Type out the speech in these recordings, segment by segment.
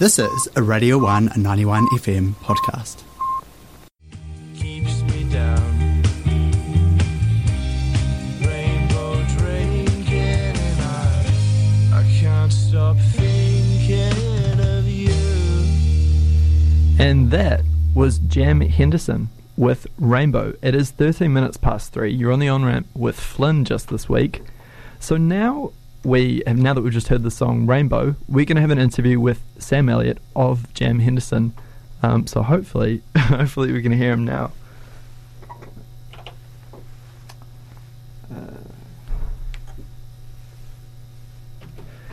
This is a Radio 1 91 FM podcast. keeps me down. Rainbow drinking, and I, I can't stop thinking of you. And that was Jam Henderson with Rainbow. It is 13 minutes past three. You're on the on ramp with Flynn just this week. So now we have, now that we've just heard the song Rainbow, we're going to have an interview with Sam Elliott of Jam Henderson. Um, so hopefully, hopefully we can hear him now.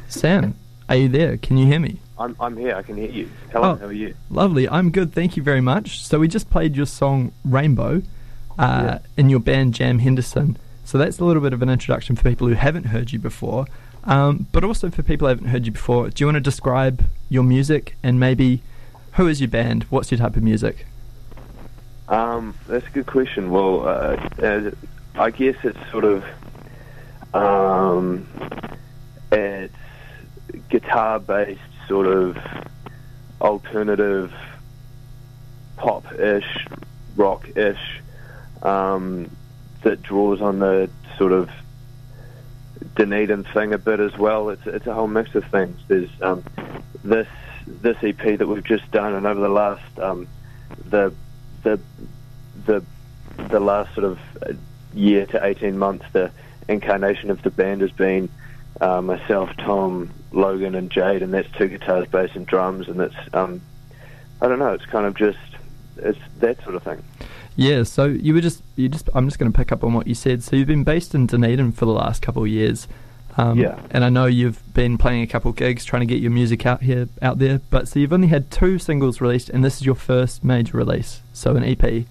Sam, are you there? Can you hear me? I'm, I'm here. I can hear you. Hello. Oh. How are you? Lovely. I'm good. Thank you very much. So we just played your song Rainbow uh, in your band Jam Henderson. So that's a little bit of an introduction for people who haven't heard you before. Um, but also for people who haven't heard you before, do you want to describe your music and maybe who is your band? What's your type of music? Um, that's a good question. Well, uh, I guess it's sort of um, it's guitar-based, sort of alternative pop-ish, rock-ish um, that draws on the sort of Dunedin thing a bit as well. It's it's a whole mix of things. There's um, this this EP that we've just done, and over the last um, the the the the last sort of year to eighteen months, the incarnation of the band has been uh, myself, Tom, Logan, and Jade, and that's two guitars, bass, and drums, and that's um, I don't know, it's kind of just it's that sort of thing. Yeah, so you were just you just I'm just going to pick up on what you said. So you've been based in Dunedin for the last couple of years. Um, Yeah. And I know you've been playing a couple of gigs trying to get your music out here out there, but so you've only had two singles released and this is your first major release. So an EP.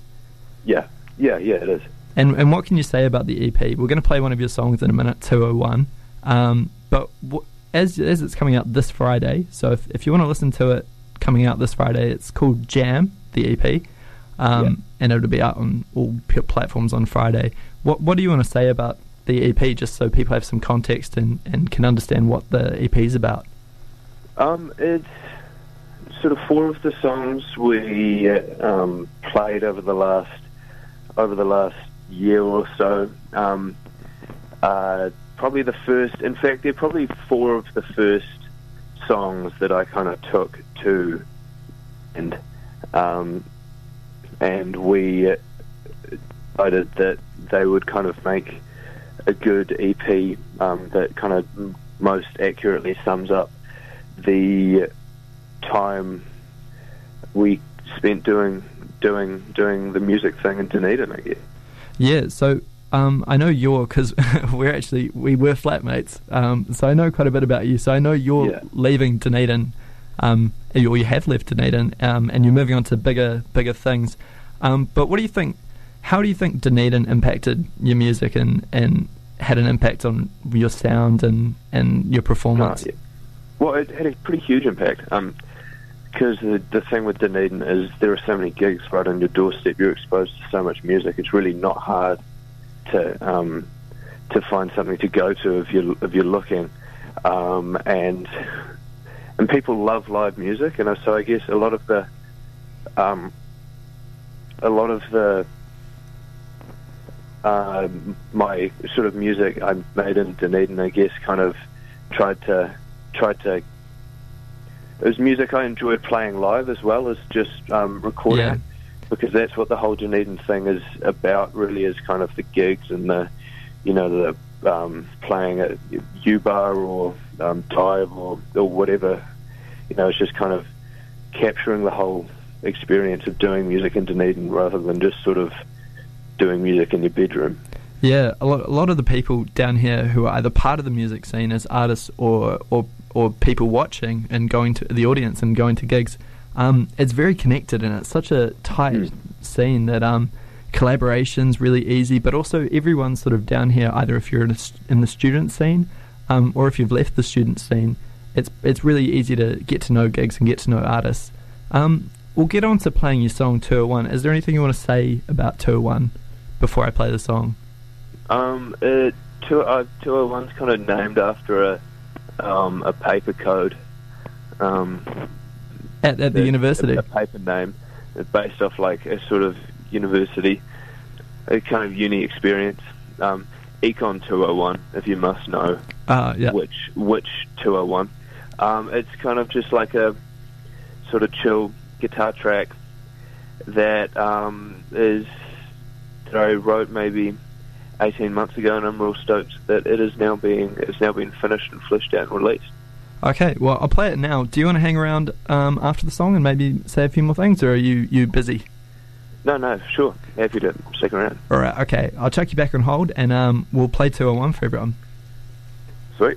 Yeah, yeah, yeah, it is. And and what can you say about the EP? We're going to play one of your songs in a minute, 201. Um, but w- as as it's coming out this Friday, so if if you want to listen to it coming out this Friday, it's called Jam, the EP. Um, and it'll be out on all p- platforms on Friday. What what do you want to say about the EP, just so people have some context and, and can understand what the EP is about? Um, it's sort of four of the songs we um, played over the last over the last year or so. Um, uh, probably the first. In fact, they're probably four of the first songs that I kind of took to, and um, and we uh, decided that they would kind of make a good EP um, that kind of most accurately sums up the time we spent doing doing doing the music thing in Dunedin, I guess. Yeah, so um, I know you're because we're actually we were flatmates. Um, so I know quite a bit about you. So I know you're Yeah. leaving Dunedin, um, or you have left Dunedin, um, and you're moving on to bigger bigger things. Um, but what do you think? How do you think Dunedin impacted your music and, and had an impact on your sound and, and your performance? Uh. Well, it had a pretty huge impact. because the, the thing with Dunedin is there are so many gigs right on your doorstep. You're exposed to so much music. It's really not hard to um, to find something to go to if you if you're looking. Um, and and people love live music, and so I guess a lot of the um, a lot of the uh, my sort of music I made in Dunedin, I guess, kind of tried to tried to. It was music I enjoyed playing live as well as just um, recording Yeah. because that's what the whole Dunedin thing is about. Really, is kind of the gigs and the, you know, the um, playing at U Bar or um, Dive or or whatever. You know, it's just kind of capturing the whole experience of doing music in Dunedin rather than just sort of doing music in your bedroom. Yeah, a lot, a lot of the people down here who are either part of the music scene as artists or or, or people watching and going to the audience and going to gigs, um, it's very connected and it's such a tight Mm. scene that um, collaboration's really easy. But also everyone's sort of down here either if you're in, a, st- in the student scene um, or if you've left the student scene, it's it's really easy to get to know gigs and get to know artists. Um, we'll get on to playing your song Tour One. Is there anything you want to say about Tour One before I play the song? Um, uh, two, uh, 201's kind of named after a um, a paper code um, At, at the university. A, paper name based off like a sort of university, a kind of uni experience. Um, Econ 201, if you must know Uh, yeah. which which 201. Um, it's kind of just like a sort of chill guitar track that um, is that I wrote maybe 18 months ago, and I'm real stoked that it is now being it's now been finished and fleshed out and released. Okay, well, I'll play it now. Do you want to hang around um, after the song and maybe say a few more things, or are you, you busy? No, no, sure, happy to stick around. All right, okay. I'll chuck you back on hold and um, we'll play 201 for everyone. Sweet.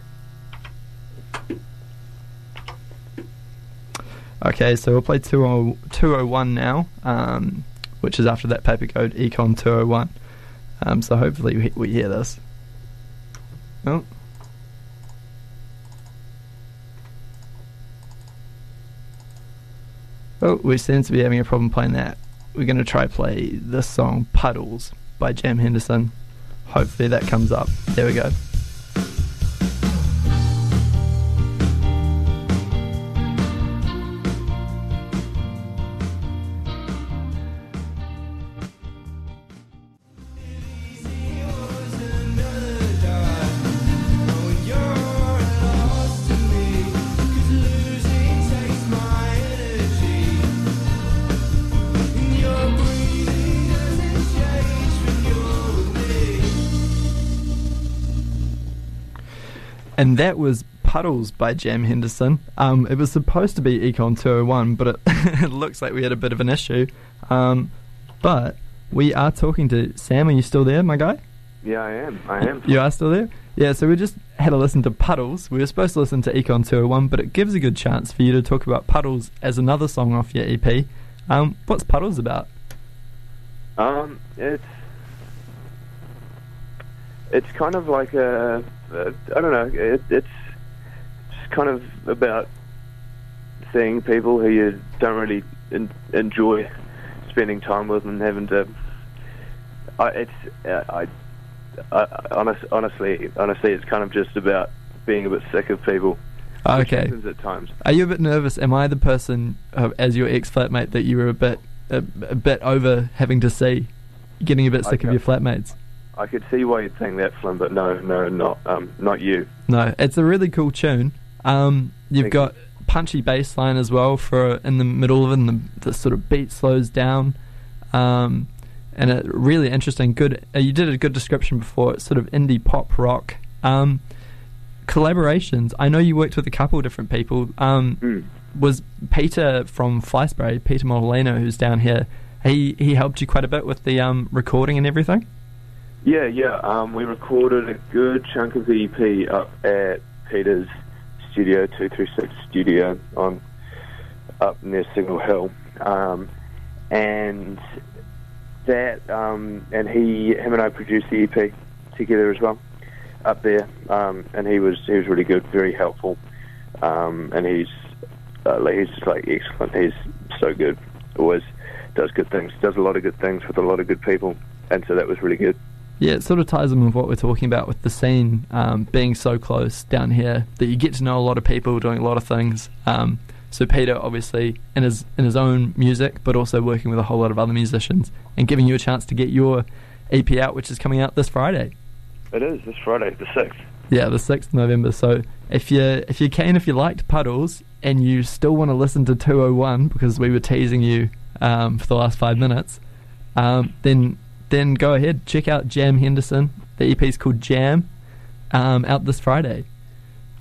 Okay, so we'll play 20, 201 now, um, which is after that paper code Econ 201. Um, so hopefully we, we hear this. Oh. Oh, we seem to be having a problem playing that. We're going to try play this song, Puddles, by Jam Henderson. Hopefully that comes up. There we go. And that was Puddles by Jam Henderson. Um, it was supposed to be Econ 201, but it, it looks like we had a bit of an issue. Um, but we are talking to Sam. Are you still there, my guy? Yeah, I am. I am. You are still there? Yeah, so we just had a listen to Puddles. We were supposed to listen to Econ 201, but it gives a good chance for you to talk about Puddles as another song off your EP. Um, what's Puddles about? Um, it's it's kind of like a, a I don't know. It, it's just kind of about seeing people who you don't really en- enjoy spending time with and having to. I, it's uh, I, I honest, honestly honestly it's kind of just about being a bit sick of people. Okay. at times. Are you a bit nervous? Am I the person, uh, as your ex flatmate, that you were a bit a, a bit over having to see, getting a bit sick of your flatmates? I could see why you'd think that, Flynn, but no, no, not um, not you. No, it's a really cool tune. Um, you've Thank got punchy bass line as well for in the middle of it, and the, the sort of beat slows down. Um, and a really interesting, good. Uh, you did a good description before. It's sort of indie pop rock. Um, collaborations. I know you worked with a couple of different people. Um, Mm. was Peter from Flyspray, Peter Molino, who's down here. He he helped you quite a bit with the um, recording and everything. Yeah, yeah. Um, we recorded a good chunk of the EP up at Peter's studio, two three six studio on up near Signal Hill, um, and that um, and he him and I produced the EP together as well up there, um, and he was he was really good, very helpful, um, and he's uh, he's just like excellent. He's so good. Always does good things. Does a lot of good things with a lot of good people, and so that was really good. Yeah, it sort of ties in with what we're talking about with the scene um, being so close down here that you get to know a lot of people doing a lot of things. Um, so Peter, obviously, in his in his own music, but also working with a whole lot of other musicians and giving you a chance to get your EP out, which is coming out this Friday. It is this Friday, the sixth. Yeah, the sixth of November. So if you if you can, if you liked Puddles and you still want to listen to 201 because we were teasing you um, for the last five minutes, um, then then go ahead check out Jam Henderson. The EP is called Jam, um, out this Friday.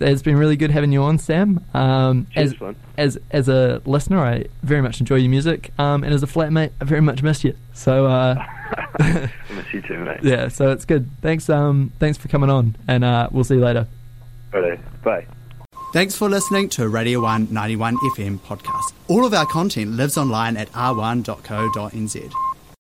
It's been really good having you on, Sam. Um, Cheers, as Flynn. as as a listener, I very much enjoy your music, um, and as a flatmate, I very much miss you. So. Uh, I miss you too, mate. yeah, so it's good. Thanks, um, thanks for coming on, and uh, we'll see you later. Friday. Bye. Thanks for listening to Radio 191 FM podcast. All of our content lives online at r1.co.nz.